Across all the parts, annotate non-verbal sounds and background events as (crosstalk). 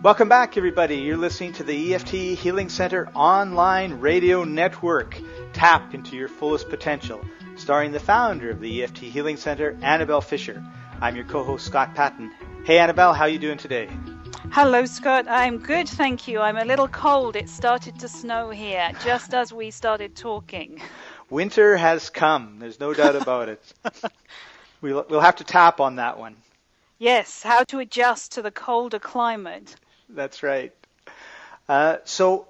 Welcome back, everybody. You're listening to the EFT Healing Center online radio network. Tap into your fullest potential, starring the founder of the EFT Healing Center, Annabelle Fisher. I'm your co-host Scott Patton. Hey, Annabelle, how are you doing today? Hello, Scott. I'm good, thank you. I'm a little cold. It started to snow here just as we started talking. Winter has come. There's no doubt about it. (laughs) we'll, we'll have to tap on that one. Yes, how to adjust to the colder climate. That's right. Uh, so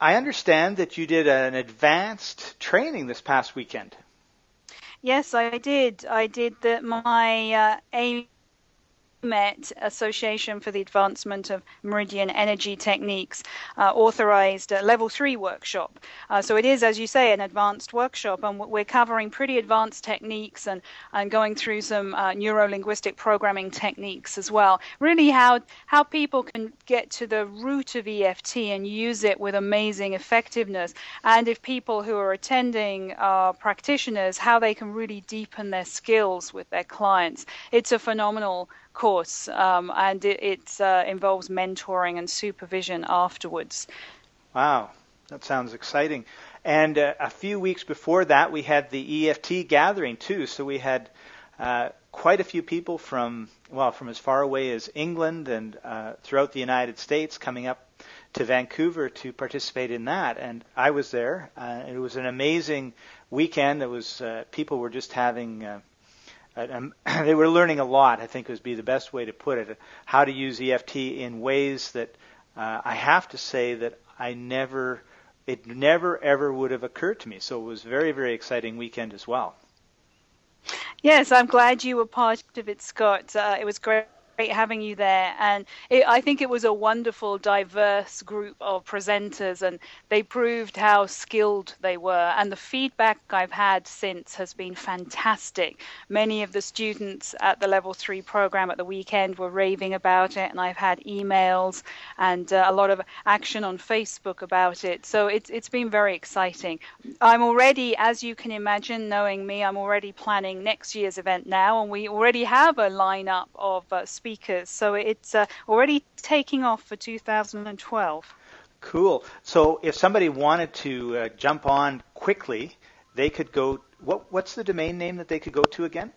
I understand that you did an advanced training this past weekend. Yes, I did. I did the, my uh, aim AAMET, Association for the Advancement of Meridian Energy Techniques, uh, authorized a level three workshop. Uh, so it is, as you say, an advanced workshop, and we're covering pretty advanced techniques and, and going through some uh, neuro linguistic programming techniques as well. Really, how, how people can get to the root of EFT and use it with amazing effectiveness. And if people who are attending are practitioners, how they can really deepen their skills with their clients. It's a phenomenal course, um, and it, it uh, involves mentoring and supervision afterwards. Wow, that sounds exciting. And uh, a few weeks before that, we had the EFT gathering too. So we had uh, quite a few people from well, from as far away as England and uh, throughout the United States coming up to Vancouver to participate in that. And I was there. Uh, it was an amazing weekend. It was uh, people were just having um, (clears throat) they were learning a lot. I think would be the best way to put it. How to use EFT in ways that uh, I have to say that I never, it never ever would have occurred to me. So it was a very very exciting weekend as well. Yes, I'm glad you were part of it, Scott. Uh, it was great great having you there. And it, I think it was a wonderful, diverse group of presenters, and they proved how skilled they were. And the feedback I've had since has been fantastic. Many of the students at the level three program at the weekend were raving about it, and I've had emails and uh, a lot of action on Facebook about it. So it's it's been very exciting. I'm already, as you can imagine, knowing me, I'm already planning next year's event now, and we already have a lineup of uh, speakers. So it's uh, already taking off for 2012. Cool. So if somebody wanted to uh, jump on quickly, they could go. What, what's the domain name that they could go to again?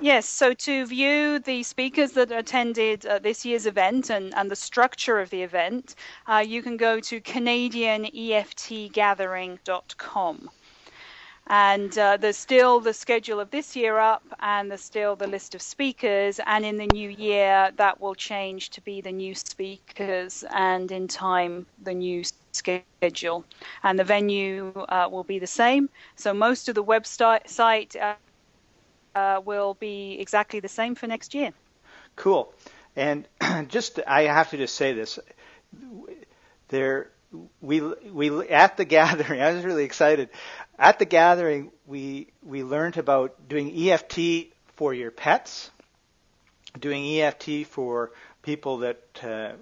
Yes, so to view the speakers that attended uh, this year's event and, and the structure of the event, uh, you can go to CanadianEFTGathering.com. And uh, there's still the schedule of this year up, and there's still the list of speakers. And in the new year, that will change to be the new speakers, and in time, the new schedule. And the venue uh, will be the same. So most of the website uh, uh, will be exactly the same for next year. Cool. And (clears throat) just, I have to just say this: there, we we at the gathering. (laughs) I was really excited at the gathering, we we learned about doing EFT for your pets, doing EFT for people that uh,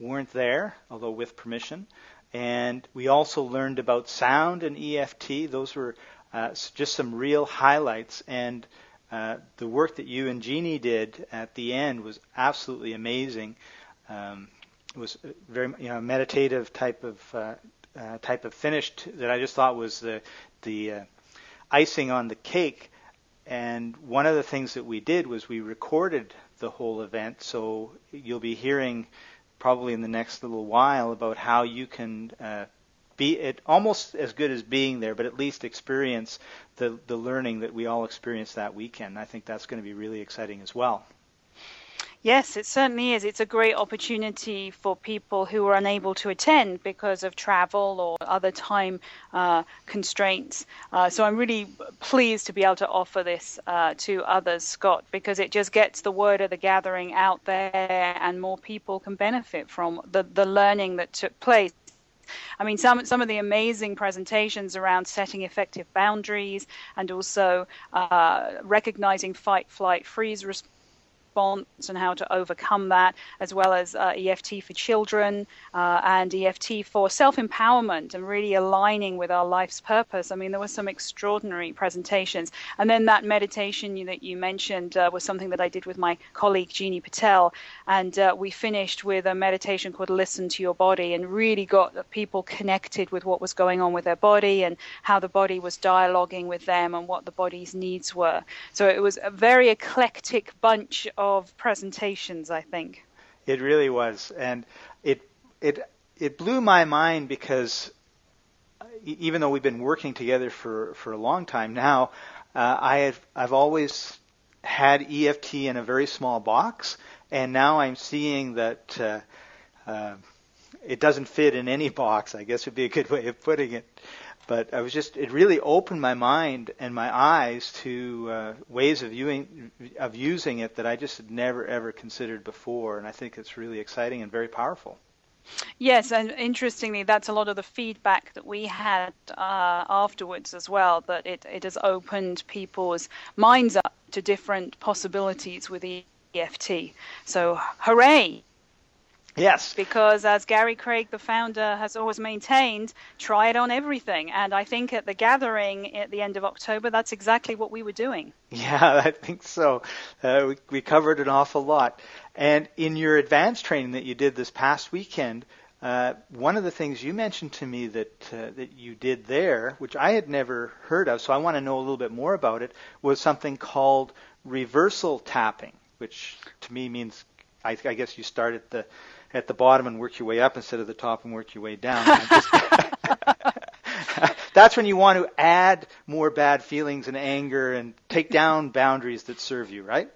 weren't there, although with permission, and we also learned about sound and EFT. Those were uh, just some real highlights, and uh, the work that you and Jeannie did at the end was absolutely amazing. Um, was very you know meditative type of uh, uh, type of finish that I just thought was the the uh, icing on the cake. And one of the things that we did was we recorded the whole event, so you'll be hearing probably in the next little while about how you can uh, be it almost as good as being there, but at least experience the the learning that we all experienced that weekend. I think that's going to be really exciting as well. Yes, it certainly is. It's a great opportunity for people who are unable to attend because of travel or other time uh, constraints. Uh, so I'm really pleased to be able to offer this uh, to others, Scott, because it just gets the word of the gathering out there and more people can benefit from the, the learning that took place. I mean, some some of the amazing presentations around setting effective boundaries and also uh, recognizing fight, flight, freeze response response and how to overcome that, as well as uh, EFT for children uh, and EFT for self empowerment and really aligning with our life's purpose. I mean, there were some extraordinary presentations. And then that meditation that you mentioned uh, was something that I did with my colleague Jeannie Patel. And uh, we finished with a meditation called Listen to Your Body and really got people connected with what was going on with their body and how the body was dialoguing with them and what the body's needs were. So it was a very eclectic bunch presentations, I think. It really was, and it it it blew my mind because even though we've been working together for for a long time now, uh, I have I've always had EFT in a very small box, and now I'm seeing that. Uh, uh, it doesn't fit in any (laughs) box, I guess would be a good way of putting it but I was just it really opened my mind and my eyes to uh, ways of viewing of using it that I just had never ever considered before, and I think it's really exciting and very powerful. Yes, and interestingly, that's a lot of the feedback that we had uh, afterwards as well. That it it has opened people's minds up to different possibilities with EFT. So, hooray! Yes. Because as Gary Craig, the founder, has always maintained, try it on everything. And I think at the gathering at the end of October, that's exactly what we were doing. Yeah, (laughs) I think so. Uh, we, we covered an awful lot. And in your advanced training that you did this past weekend, uh, one of the things you mentioned to me that uh, that you did there, which I had never heard of, so I want to know a little bit more about it, was something called reversal tapping, which to me means I, I guess you start at the at the bottom and work your way up instead of the top and work your way down. (laughs) That's when you want to add more bad feelings and anger and take down boundaries that serve you, right?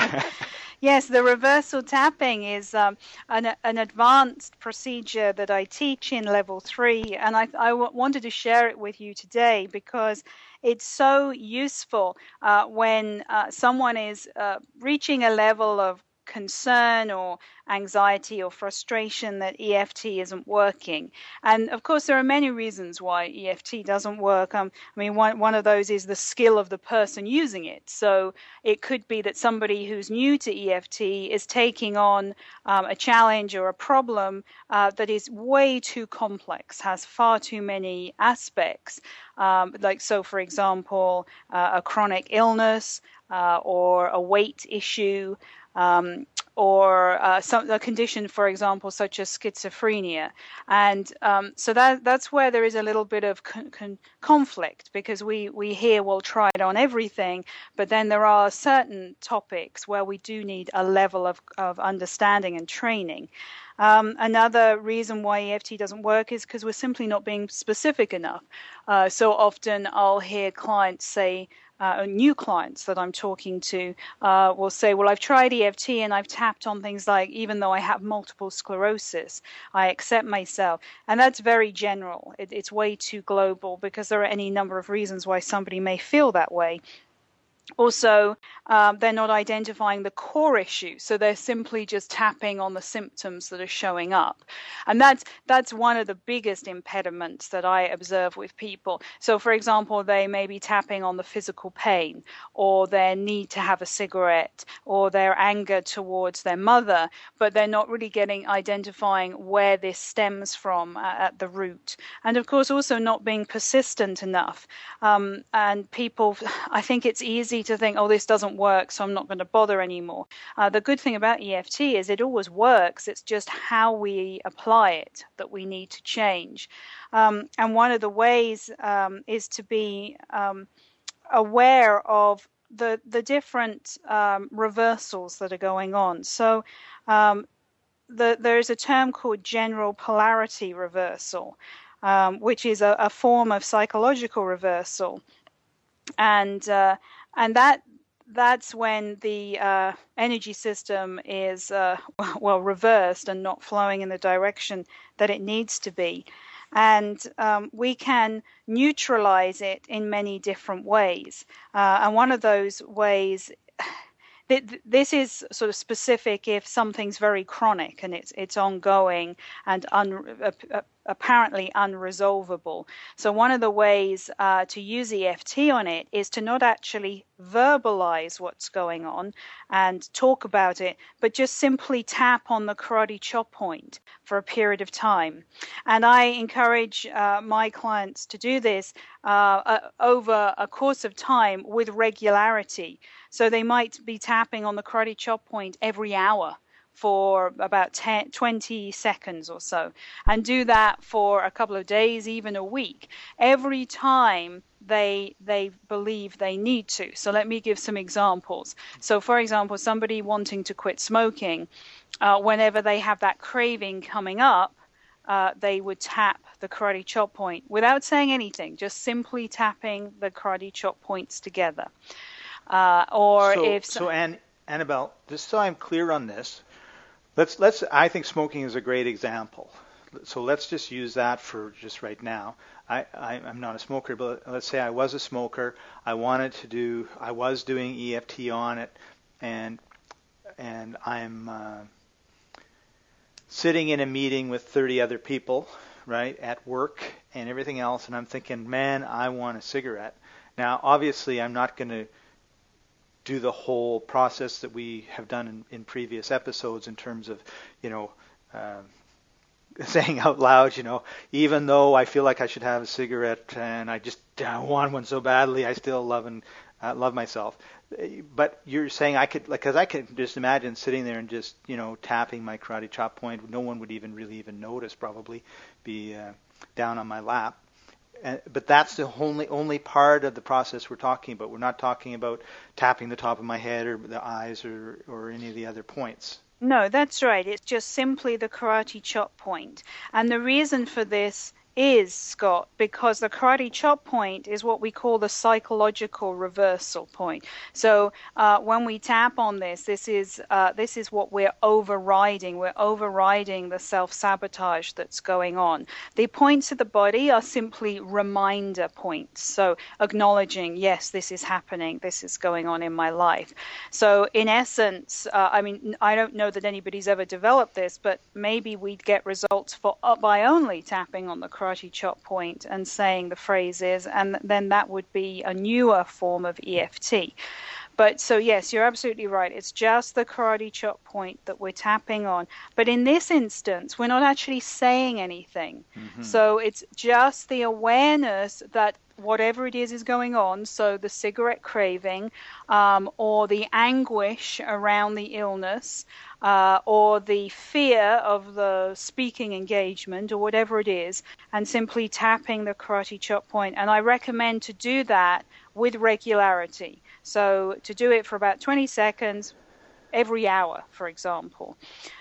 (laughs) yes, the reversal tapping is um, an, an, advanced procedure that I teach in level three, and I, I w- wanted to share it with you today because it's so useful uh, when uh, someone is uh, reaching a level of concern or anxiety or frustration that EFT isn't working. And of course, there are many reasons why EFT doesn't work. Um, I mean, one, one of those is the skill of the person using it. So it could be that somebody who's new to EFT is taking on um, a challenge or a problem uh, that is way too complex, has far too many aspects. Um, like, so for example, uh, a chronic illness uh, or a weight issue um, or uh, some a condition, for example, such as schizophrenia, and um, so that that's where there is a little bit of con- con- conflict because we we hear we'll try it on everything, but then there are certain topics where we do need a level of of understanding and training. Um, another reason why EFT doesn't work is because we're simply not being specific enough. Uh, so often I'll hear clients say, uh, new clients that I'm talking to uh, will say, Well, I've tried EFT and I've tapped on things like, even though I have multiple sclerosis, I accept myself. And that's very general. It, it's way too global because there are any number of reasons why somebody may feel that way. Also, um, they're not identifying the core issue, so they're simply just tapping on the symptoms that are showing up, and that's that's one of the biggest impediments that I observe with people. So, for example, they may be tapping on the physical pain, or their need to have a cigarette, or their anger towards their mother, but they're not really getting identifying where this stems from uh, at the root, and of course, also not being persistent enough. Um, and people, (sighs) I think it's easy to think, oh, this doesn't work, so I'm not going to bother anymore. Uh, the good thing about EFT is it always works. It's just how we apply it that we need to change. Um, and one of the ways um, is to be um, aware of the the different um, reversals that are going on. So um, the, there's a term called general polarity reversal, um, which is a, a, form of psychological reversal. And uh, and that that's when the uh, energy system is uh, (laughs) well reversed and not flowing in the direction that it needs to be. And um, we can neutralize it in many different ways. Uh, and one of those ways, (sighs) this is sort of specific if something's very chronic and it's it's ongoing and un, apparently unresolvable. So, one of the ways uh, to use EFT on it is to not actually verbalize what's going on and talk about it, but just simply tap on the karate chop point for a period of time. And I encourage uh, my clients to do this uh, uh over a course of time with regularity. So, they might be tapping on the karate chop point every hour for about 10, 20 seconds or so and do that for a couple of days, even a week, every time they they believe they need to. So let me give some examples. So for example, somebody wanting to quit smoking, uh, whenever they have that craving coming up, uh, they would tap the karate chop point without saying anything, just simply tapping the karate chop points together. Uh, or so, if so, Ann, Annabelle, just so I'm clear on this, Let's let's. I think smoking is a great example. So let's just use that for just right now. I, I am not a smoker, but let's say I was a smoker. I wanted to do. I was doing EFT on it, and and I'm uh, sitting in a meeting with 30 other people, right, at work and everything else, and I'm thinking, man, I want a cigarette. Now, obviously, I'm not going to do the whole process that we have done in, in previous episodes in terms of, you know, uh, (laughs) saying out loud, you know, even though I feel like I should have a cigarette and I just uh, want one so badly, I still love and uh, love myself. But you're saying I could, like, because I could just imagine sitting there and just, you know, tapping my karate chop point. No one would even really even notice, probably, be uh, down on my lap but that's the only only part of the process we're talking about. We're not talking about tapping the top of my head or the eyes or or any of the other points. No, that's right. It's just simply the karate chop point. And the reason for this is, Scott, because the karate chop point is what we call the psychological reversal point. So uh, when we tap on this, this is uh, this is what we're overriding. We're overriding the self sabotage that's going on. The points of the body are simply reminder points. So acknowledging, yes, this is happening. This is going on in my life. So in essence, uh, I mean, I don't know that anybody's ever developed this, but maybe we'd get results for uh, by only tapping on the karate karate chop point and saying the phrases, and then that would be a newer form of EFT. But so, yes, you're absolutely right. It's just the karate chop point that we're tapping on. But in this instance, we're not actually saying anything. Mm-hmm. So it's just the awareness that whatever it is is going on, so the cigarette craving um, or the anguish around the illness uh, or the fear of the speaking engagement or whatever it is, and simply tapping the karate chop point. And I recommend to do that with regularity. So to do it for about 20 seconds every hour, for example.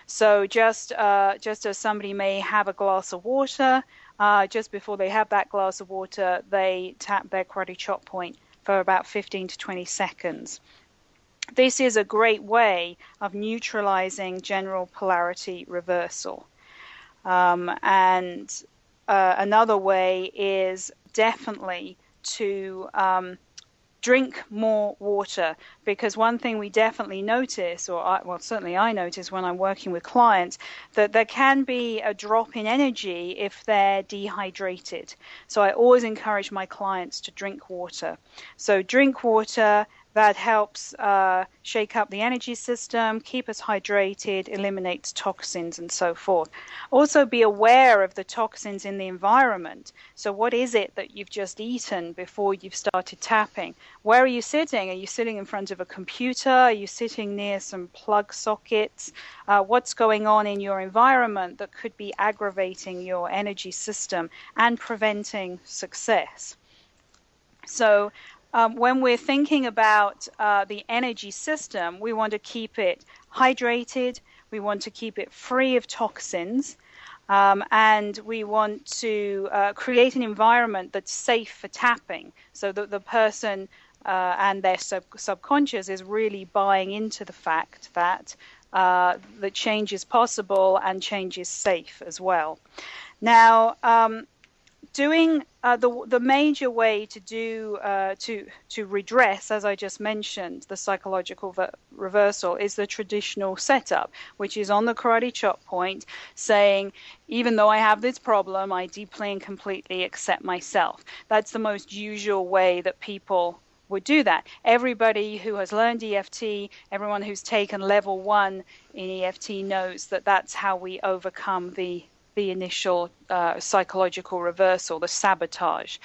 So just uh, just as somebody may have a glass of water, uh, just before they have that glass of water, they tap their karate chop point for about 15 to 20 seconds. This is a great way of neutralizing general polarity reversal. Um, and uh, another way is definitely to um, drink more water because one thing we definitely notice, or I, well, certainly I notice when I'm working with clients, that there can be a drop in energy if they're dehydrated. So I always encourage my clients to drink water. So drink water that helps uh, shake up the energy system, keep us hydrated, eliminates toxins, and so forth. Also, be aware of the toxins in the environment. So, what is it that you've just eaten before you've started tapping? Where are you sitting? Are you sitting in front of a computer? Are you sitting near some plug sockets? Uh, what's going on in your environment that could be aggravating your energy system and preventing success? So, um, when we're thinking about uh, the energy system, we want to keep it hydrated, we want to keep it free of toxins, um, and we want to uh, create an environment that's safe for tapping. So that the person uh, and their sub- subconscious is really buying into the fact that uh, the change is possible and change is safe as well. Now, um, doing uh, the the major way to do uh, to to redress, as I just mentioned, the psychological ver- reversal is the traditional setup, which is on the karate chop point, saying, even though I have this problem, I deeply and completely accept myself. That's the most usual way that people would do that. Everybody who has learned EFT, everyone who's taken level one in EFT knows that that's how we overcome the the initial uh, psychological reversal, the sabotage.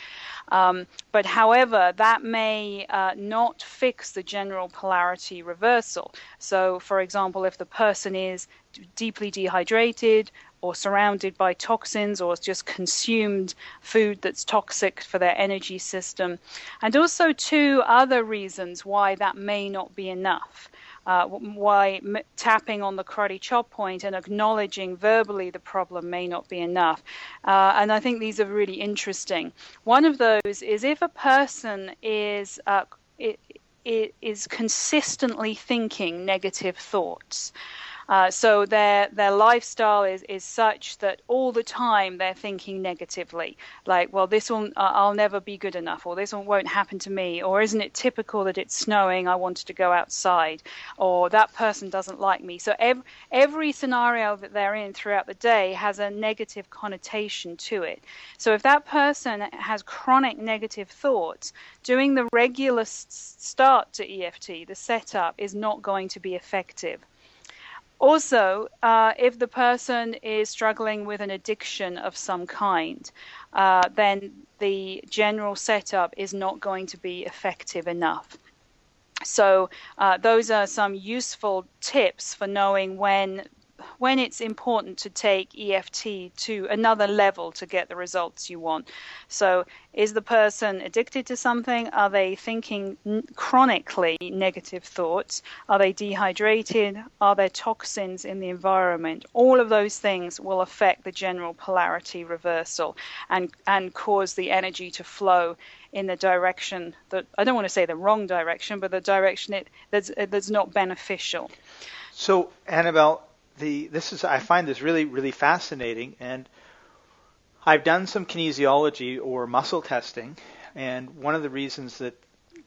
Um, but however, that may uh, not fix the general polarity reversal. So, for example, if the person is deeply dehydrated or surrounded by toxins or has just consumed food that's toxic for their energy system, and also two other reasons why that may not be enough uh, why m- tapping on the karate chop point and acknowledging verbally the problem may not be enough. Uh, and I think these are really interesting. One of those is if a person is uh, it, it is consistently thinking negative thoughts. Uh, so their their lifestyle is, is such that all the time they're thinking negatively, like, well, this one uh, I'll never be good enough, or this one won't happen to me, or isn't it typical that it's snowing? I wanted to go outside, or that person doesn't like me. So every every scenario that they're in throughout the day has a negative connotation to it. So if that person has chronic negative thoughts, doing the regular start to EFT, the setup, is not going to be effective. Also, uh, if the person is struggling with an addiction of some kind, uh, then the general setup is not going to be effective enough. So, uh, those are some useful tips for knowing when when it's important to take EFT to another level to get the results you want. So, is the person addicted to something? Are they thinking chronically negative thoughts? Are they dehydrated? Are there toxins in the environment? All of those things will affect the general polarity reversal and, and cause the energy to flow in the direction that I don't want to say the wrong direction, but the direction it, that's, that's not beneficial. So, Annabelle, the this is I find this really really fascinating, and I've done some kinesiology or muscle testing, and one of the reasons that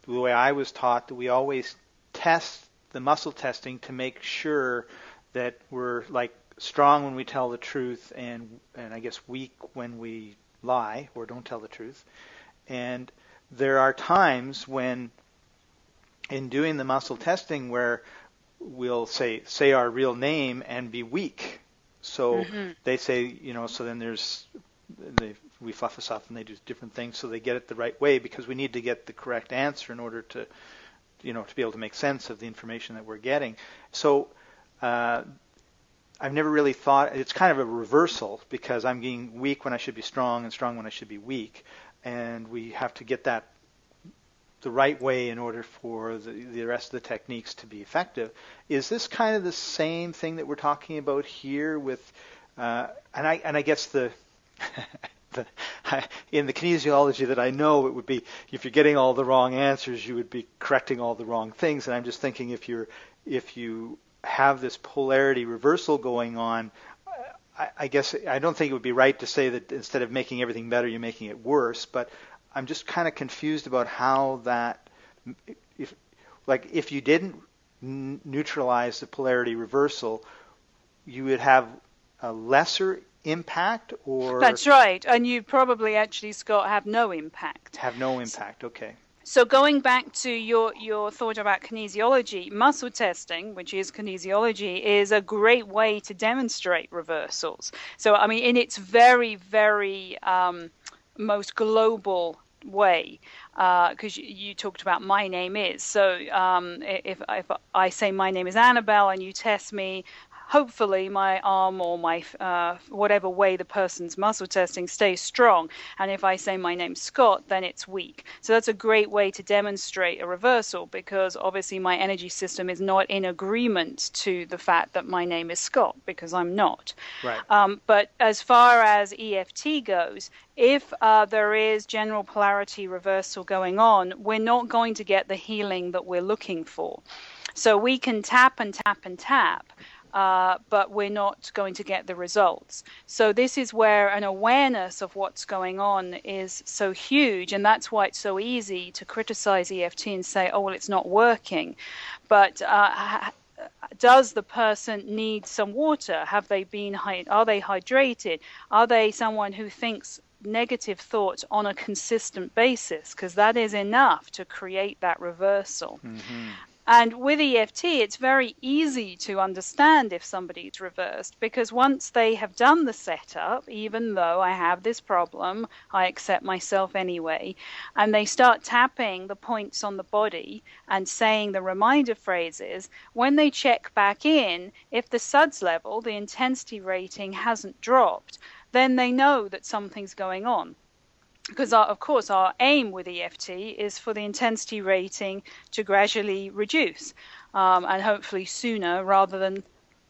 the way I was taught that we always test the muscle testing to make sure that we're like strong when we tell the truth and and I guess weak when we lie or don't tell the truth. And there are times when in doing the muscle testing where we'll say say our real name and be weak. So mm-hmm. they say, you know, so then there's they we fluff us up and they do different things so they get it the right way because we need to get the correct answer in order to you know to be able to make sense of the information that we're getting. So uh, I've never really thought it's kind of a reversal because I'm being weak when I should be strong and strong when I should be weak, and we have to get that the right way in order for the, the rest of the techniques to be effective. Is this kind of the same thing that we're talking about here with, uh, and I and I guess the, (laughs) the (laughs) in the kinesiology that I know it would be if you're getting all the wrong answers, you would be correcting all the wrong things. And I'm just thinking if you're if you have this polarity reversal going on, I, I guess I don't think it would be right to say that instead of making everything better, you're making it worse. But I'm just kind of confused about how that, if like if you didn't n- neutralize the polarity reversal, you would have a lesser impact or That's right. And you probably actually Scott have no impact. Have no impact. Okay. So going back to your, your thought about kinesiology, muscle testing, which is kinesiology, is a great way to demonstrate reversals. So I mean, in its very, very um, most global way because uh, you, you, talked about my name is. So um, if, if I say my name is Annabelle and you test me hopefully my arm or my uh, whatever way the person's muscle testing stays strong. And if I say my name's Scott, then it's weak. So that's a great way to demonstrate a reversal because obviously my energy system is not in agreement to the fact that my name is Scott because I'm not. Right. Um, but as far as EFT goes, if uh, there is general polarity reversal going on, we're not going to get the healing that we're looking for. So we can tap and tap and tap, uh, but we're not going to get the results. So, this is where an awareness of what's going on is so huge, and that's why it's so easy to criticize EFT and say, oh, well, it's not working. But uh, does the person need some water? Have they been are they hydrated? Are they someone who thinks negative thoughts on a consistent basis? Because that is enough to create that reversal. Mm-hmm. And with EFT, it's very easy to understand if somebody's reversed because once they have done the setup, even though I have this problem, I accept myself anyway, and they start tapping the points on the body and saying the reminder phrases, when they check back in, if the SUDS level, the intensity rating, hasn't dropped, then they know that something's going on because of course our aim with EFT is for the intensity rating to gradually reduce um, and hopefully sooner rather than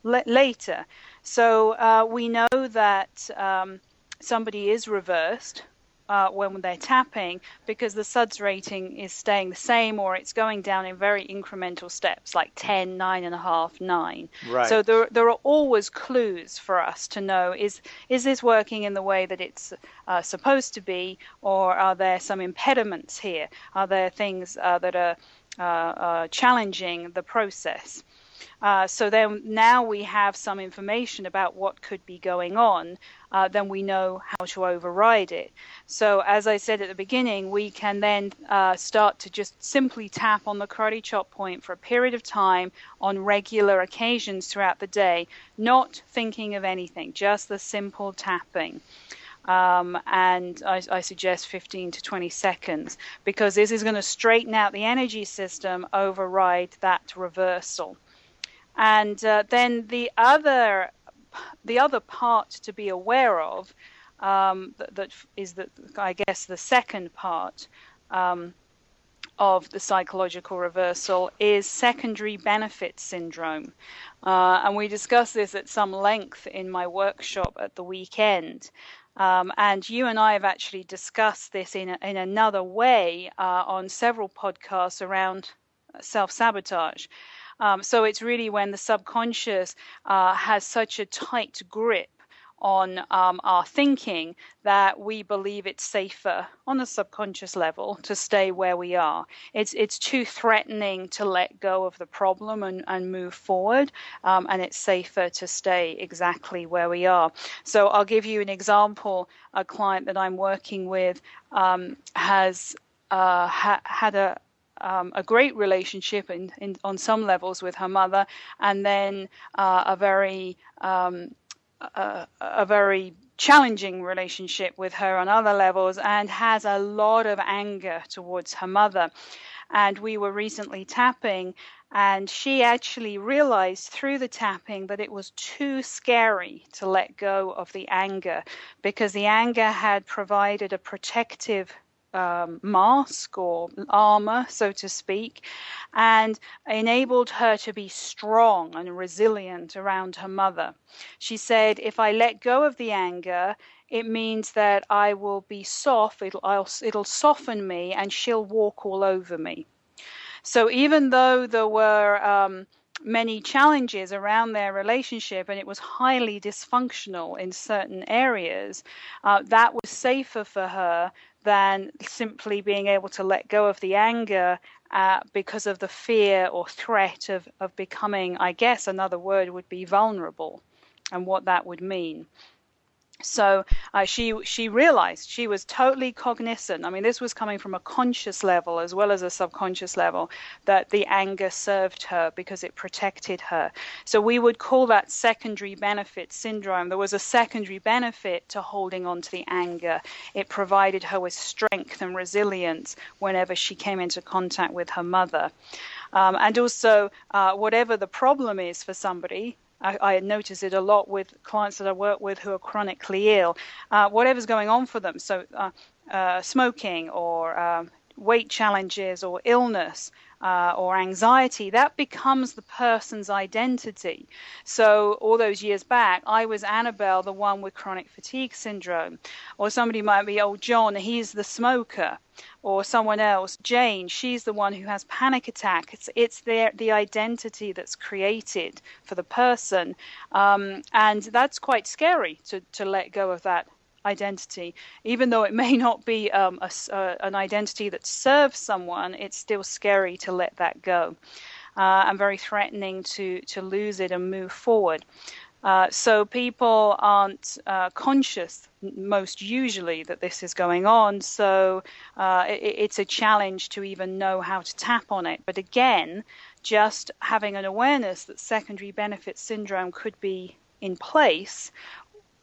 le- later. So uh, we know that um, somebody is reversed uh, when they're tapping because the SUDS rating is staying the same or it's going down in very incremental steps like 10, 9.5, 9. Right. So there, there are always clues for us to know is, is this working in the way that it's uh, supposed to be or are there some impediments here? Are there things uh, that are uh, uh, challenging the process? Uh, so then now we have some information about what could be going on, uh, then we know how to override it. So as I said at the beginning, we can then uh, start to just simply tap on the karate chop point for a period of time on regular occasions throughout the day, not thinking of anything, just the simple tapping. Um, and I, I, suggest 15 to 20 seconds because this is going to straighten out the energy system, override that reversal. And uh, then the other the other part to be aware of um, that, that is I guess the second part um, of the psychological reversal is secondary benefit syndrome, uh, and we discussed this at some length in my workshop at the weekend. Um, and you and I have actually discussed this in, a, in another way uh, on several podcasts around self sabotage. Um, so it's really when the subconscious uh, has such a tight grip on um, our thinking that we believe it's safer on a subconscious level to stay where we are. It's it's too threatening to let go of the problem and, and move forward, um, and it's safer to stay exactly where we are. So I'll give you an example. A client that I'm working with um, has uh, ha- had a um, a great relationship in, in, on some levels with her mother, and then uh, a very um, a, a very challenging relationship with her on other levels, and has a lot of anger towards her mother. And we were recently tapping, and she actually realized through the tapping that it was too scary to let go of the anger because the anger had provided a protective um, mask or armor, so to speak, and enabled her to be strong and resilient around her mother. She said, If I let go of the anger, it means that I will be soft, it'll, it'll soften me, and she'll walk all over me. So even though there were um, many challenges around their relationship and it was highly dysfunctional in certain areas, uh, that was safer for her than simply being able to let go of the anger uh, because of the fear or threat of, of becoming, I guess another word would be vulnerable and what that would mean. So uh, she she realized she was totally cognizant. I mean, this was coming from a conscious level as well as a subconscious level that the anger served her because it protected her. So we would call that secondary benefit syndrome. There was a secondary benefit to holding on to the anger. It provided her with strength and resilience whenever she came into contact with her mother. Um, and also, uh, whatever the problem is for somebody, I, I notice it a lot with clients that I work with who are chronically ill. Uh, whatever's going on for them, so uh, uh, smoking or um, weight challenges or illness, uh, or anxiety, that becomes the person's identity. So, all those years back, I was Annabelle, the one with chronic fatigue syndrome. Or somebody might be, oh, John, he's the smoker. Or someone else, Jane, she's the one who has panic attack. It's, it's the identity that's created for the person. Um, and that's quite scary to, to let go of that identity. Even though it (laughs) may not be um, a, uh, an identity that serves someone, it's still scary to let that go. Uh, and very threatening to, to lose it and move forward. Uh, so people aren't uh, conscious most usually that this is going on. So uh, it, it's a challenge to even know how to tap on it. But again, just having an awareness that secondary benefit syndrome could be in place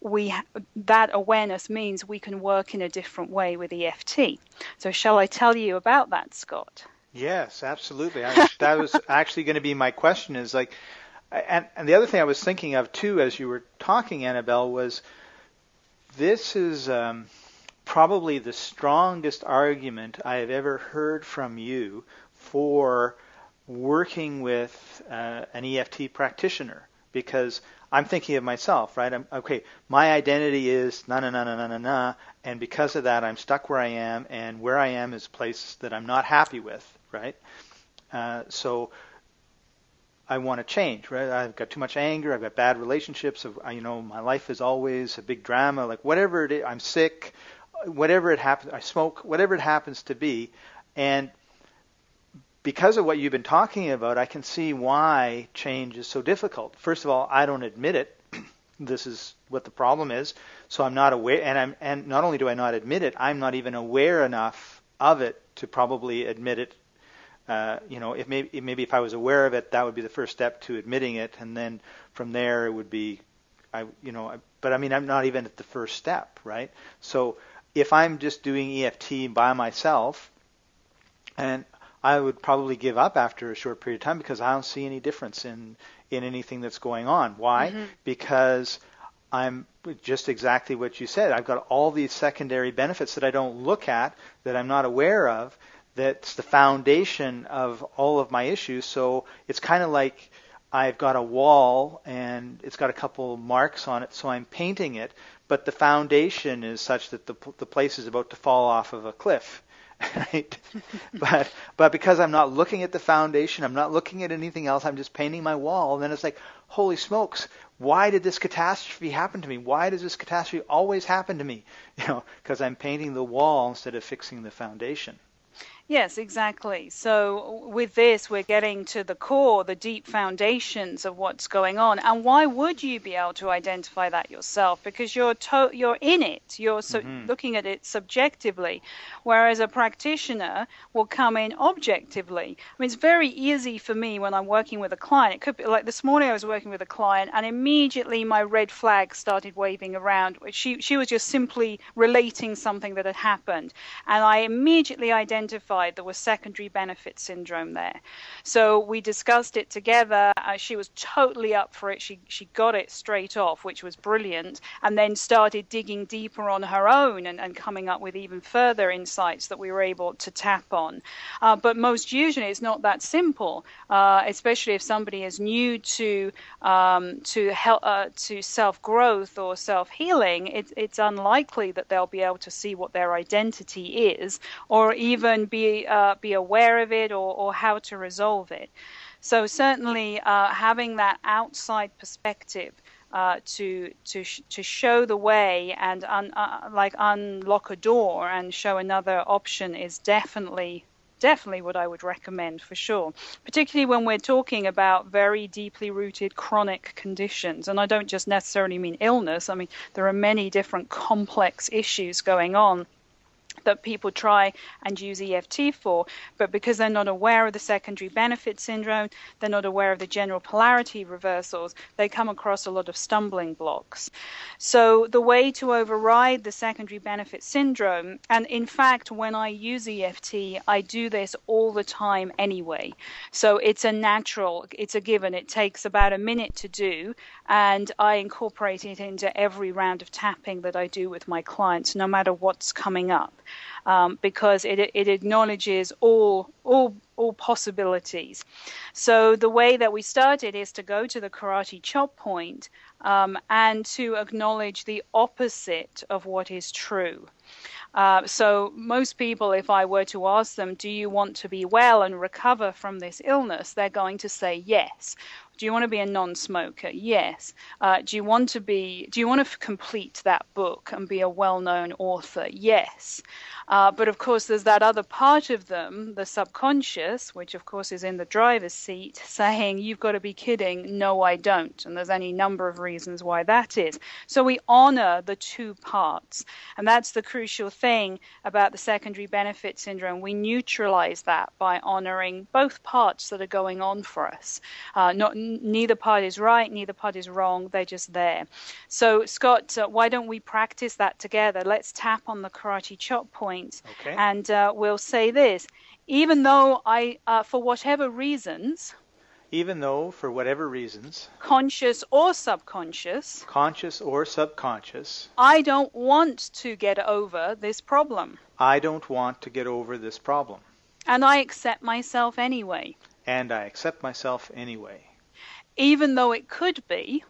we that awareness means we can work in a different way with EFT. So shall I tell you about that, Scott? Yes, absolutely. I, that was (laughs) actually going to be my question. Is like, and, and the other thing I was thinking of too, as you were talking, Annabelle, was this is um, probably the strongest argument I have ever heard from you for working with uh, an EFT practitioner because I'm thinking of myself, right? I'm, okay, my identity is na na na na na na na, and because of that, I'm stuck where I am, and where I am is a place that I'm not happy with, right? Uh, so I want to change, right? I've got too much anger, I've got bad relationships, you know, my life is always a big drama, like whatever it is, I'm sick, whatever it happens, I smoke, whatever it happens to be, and because of what you've been talking about, I can see why change is so difficult. First of all, I don't admit it. (clears throat) this is what the problem is. So I'm not aware, and I'm, and not only do I not admit it, I'm not even aware enough of it to probably admit it. Uh, you know, if maybe maybe if I was aware of it, that would be the first step to admitting it, and then from there it would be, I, you know, but I mean I'm not even at the first step, right? So if I'm just doing EFT by myself, and I would probably give up after a short period of time because I don't see any difference in in anything that's going on. Why? Mm-hmm. Because I'm just exactly what you said. I've got all these secondary benefits that I don't look at, that I'm not aware of. That's the foundation of all of my issues. So it's kind of like I've got a wall and it's got a couple marks on it, so I'm painting it, but the foundation is such that the the place is about to fall off of a cliff. Right? but but because I'm not looking at the foundation, I'm not looking at anything else. I'm just painting my wall. And then it's like, holy smokes, why did this catastrophe happen to me? Why does this catastrophe always happen to me? You know, because I'm painting the wall instead of fixing the foundation. Yes, exactly. So with this, we're getting to the core, the deep foundations of what's going on. And why would you be able to identify that yourself? Because you're to- you're in it. You're so- mm-hmm. looking at it subjectively, whereas a practitioner will come in objectively. I mean, it's very easy for me when I'm working with a client. It could be like this morning I was working with a client, and immediately my red flag started waving around. She she was just simply relating something that had happened, and I immediately identified there was secondary benefit syndrome there. So we discussed it together. Uh, she was totally up for it. She she got it straight off, which was brilliant, and then started digging deeper on her own and, and coming up with even further insights that we were able to tap on. Uh, but most usually, it's not that simple, uh, especially if somebody is new to um, to help uh, to self growth or self healing. It, it's unlikely that they'll be able to see what their identity is, or even be uh, be aware of it or, or how to resolve it. So certainly uh, having that outside perspective uh, to to sh- to show the way and un- uh, like unlock a door and show another option is definitely definitely what I would recommend for sure. Particularly when we're talking about very deeply rooted chronic conditions, and I don't just necessarily mean illness. I mean there are many different complex issues going on that people try and use EFT for, but because they're not aware of the secondary benefit syndrome, they're not aware of the general polarity reversals, they come across a lot of stumbling blocks. So the way to override the secondary benefit syndrome, and in fact, when I use EFT, I do this all the time anyway. So it's a natural, it's a given. It takes about a minute to do, and I incorporate it into every round of tapping that I do with my clients, no matter what's coming up. um, because it, it acknowledges all all all possibilities. So the way that we started is to go to the karate chop point um, and to acknowledge the opposite of what is true. Uh, so most people, if I were to ask them, do you want to be well and recover from this illness? They're going to say yes. Do you want to be a non-smoker? Yes. Uh, do you want to be? Do you want to complete that book and be a well-known author? Yes. Uh, but of course, there's that other part of them, the subconscious, which of course is in the driver's seat, (laughs) saying, You've got to be kidding. No, I don't. And there's any number of reasons why that is. So we honor the two parts. And that's the crucial thing about the secondary benefit syndrome. We neutralize that by honoring both parts that are going on for us. Uh, not, neither part is right, neither part is wrong. They're just there. So, Scott, uh, why don't we practice that together? Let's tap on the karate chop point points. Okay. And uh, we'll say this even though I, uh, for whatever reasons, even though for whatever reasons, conscious or subconscious, conscious or subconscious, I don't want to get over this problem. I don't want to get over this problem. And I accept myself anyway. And I accept myself anyway. Even though it could be,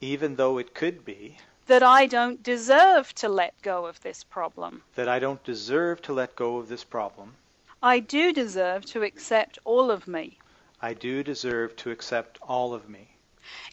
even though it could be, that I don't deserve to let go of this problem. That I don't deserve to let go of this problem. I do deserve to accept all of me. I do deserve to accept all of me.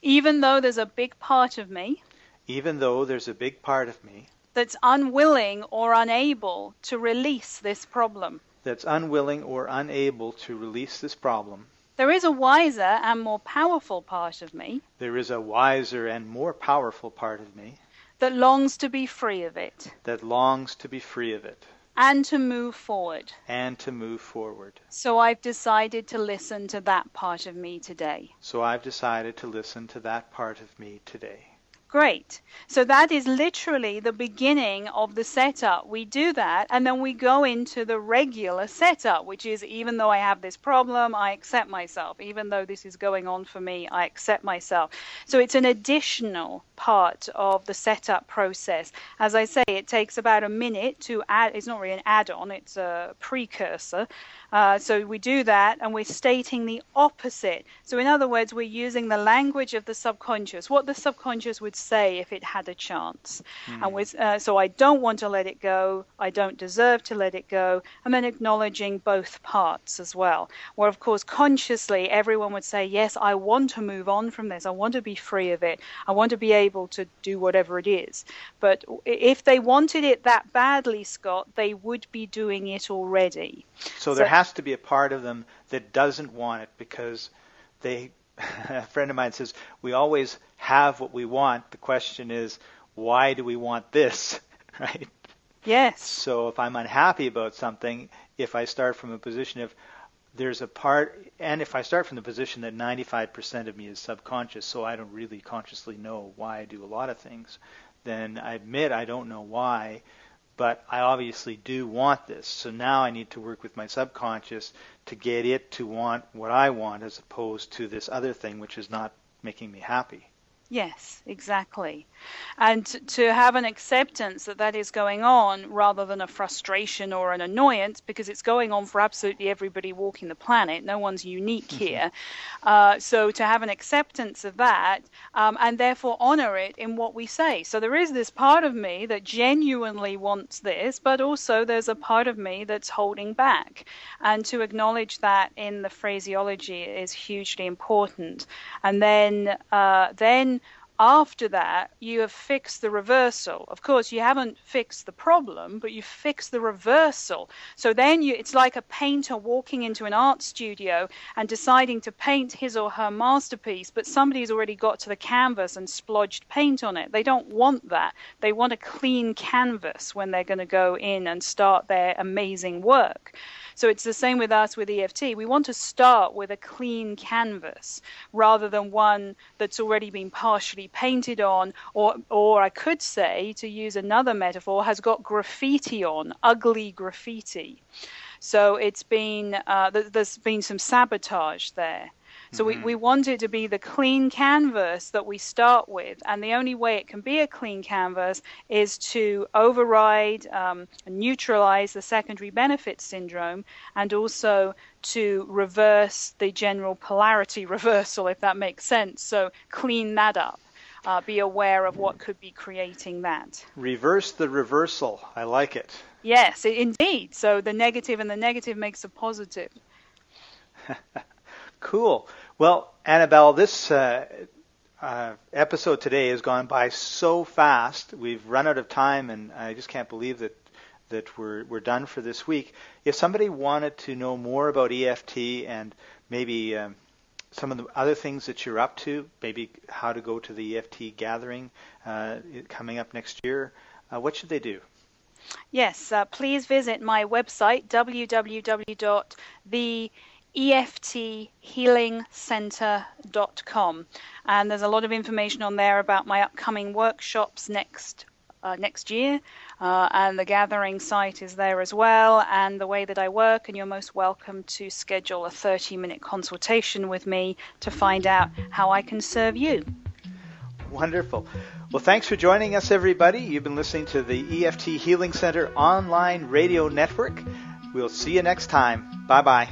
Even though there's a big part of me. Even though there's a big part of me. That's unwilling or unable to release this problem. That's unwilling or unable to release this problem. There is a wiser and more powerful part of me. There is a wiser and more powerful part of me that longs to be free of it. That longs to be free of it. And to move forward. And to move forward. So I've decided to listen to that part of me today. So I've decided to listen to that part of me today. Great. So that is literally the beginning of the setup. We do that and then we go into the regular setup, which is even though I have this problem, I accept myself. Even though this is going on for me, I accept myself. So it's an additional part of the setup process. As I say, it takes about a minute to add, it's not really an add on, it's a precursor. Uh, so we do that and we're stating the opposite. So, in other words, we're using the language of the subconscious, what the subconscious would say if it had a chance. Mm. And with, uh, so I don't want to let it go, I don't deserve to let it go, and then acknowledging both parts as well. Where, of course, consciously everyone would say, Yes, I want to move on from this, I want to be free of it, I want to be able to do whatever it is. But if they wanted it that badly, Scott, they would be doing it already. So there has to be a part of them that doesn't want it because they. (laughs) a friend of mine says we always have what we want. The question is, why do we want this, (laughs) right? Yes. So if I'm unhappy about something, if I start from a position of there's a part, and if I start from the position that 95% of me is subconscious, so I don't really consciously know why I do a lot of things, then I admit I don't know why, but I obviously do want this. So now I need to work with my subconscious to get it to want what I want as opposed to this other thing which is not making me happy. Yes, exactly. And to have an acceptance that that is going on rather than a frustration or an annoyance because it's going on for absolutely everybody walking the planet. No one's unique mm-hmm. here. Uh, so to have an acceptance of that um, and therefore honor it in what we say. So there is this part of me that genuinely wants this, but also there's a part of me that's holding back. And to acknowledge that in the phraseology is hugely important. And then, uh, then after that, you have fixed the reversal. Of course, you haven't fixed the problem, but you fixed the reversal. So then you, it's like a painter walking into an art studio and deciding to paint his or her masterpiece, but somebody's already got to the canvas and splodged paint on it. They don't want that. They want a clean canvas when they're going to go in and start their amazing work. So it's the same with us with EFT. We want to start with a clean canvas rather than one that's already been partially painted on, or, or I could say, to use another metaphor, has got graffiti on, ugly graffiti. So it's been, uh, there's been some sabotage there. So mm-hmm. we, we want it to be the clean canvas that we start with. And the only way it can be a clean canvas is to override um, and neutralize the secondary benefit syndrome and also to reverse the general polarity (laughs) reversal, if that makes sense. So clean that up. Uh, be aware of what could be creating that. Reverse the reversal. I like it. Yes, indeed. So the negative and the negative makes a positive. (laughs) cool. Well, Annabelle, this uh, uh, episode today has gone by so fast. We've run out of time, and I just can't believe that that we're we're done for this week. If somebody wanted to know more about EFT and maybe um, some of the other things that you're up to, maybe how to go to the EFT gathering uh, coming up next year, uh, what should they do? Yes, uh, please visit my website, www.theefthehealingcenter.com. And there's a lot of information on there about my upcoming workshops next uh, next year. Uh, and the gathering site is there as well, and the way that I work. And you're most welcome to schedule a 30 minute consultation with me to find out how I can serve you. Wonderful. Well, thanks for joining us, everybody. You've been listening to the EFT Healing Centre online radio network. We'll see you next time. Bye bye.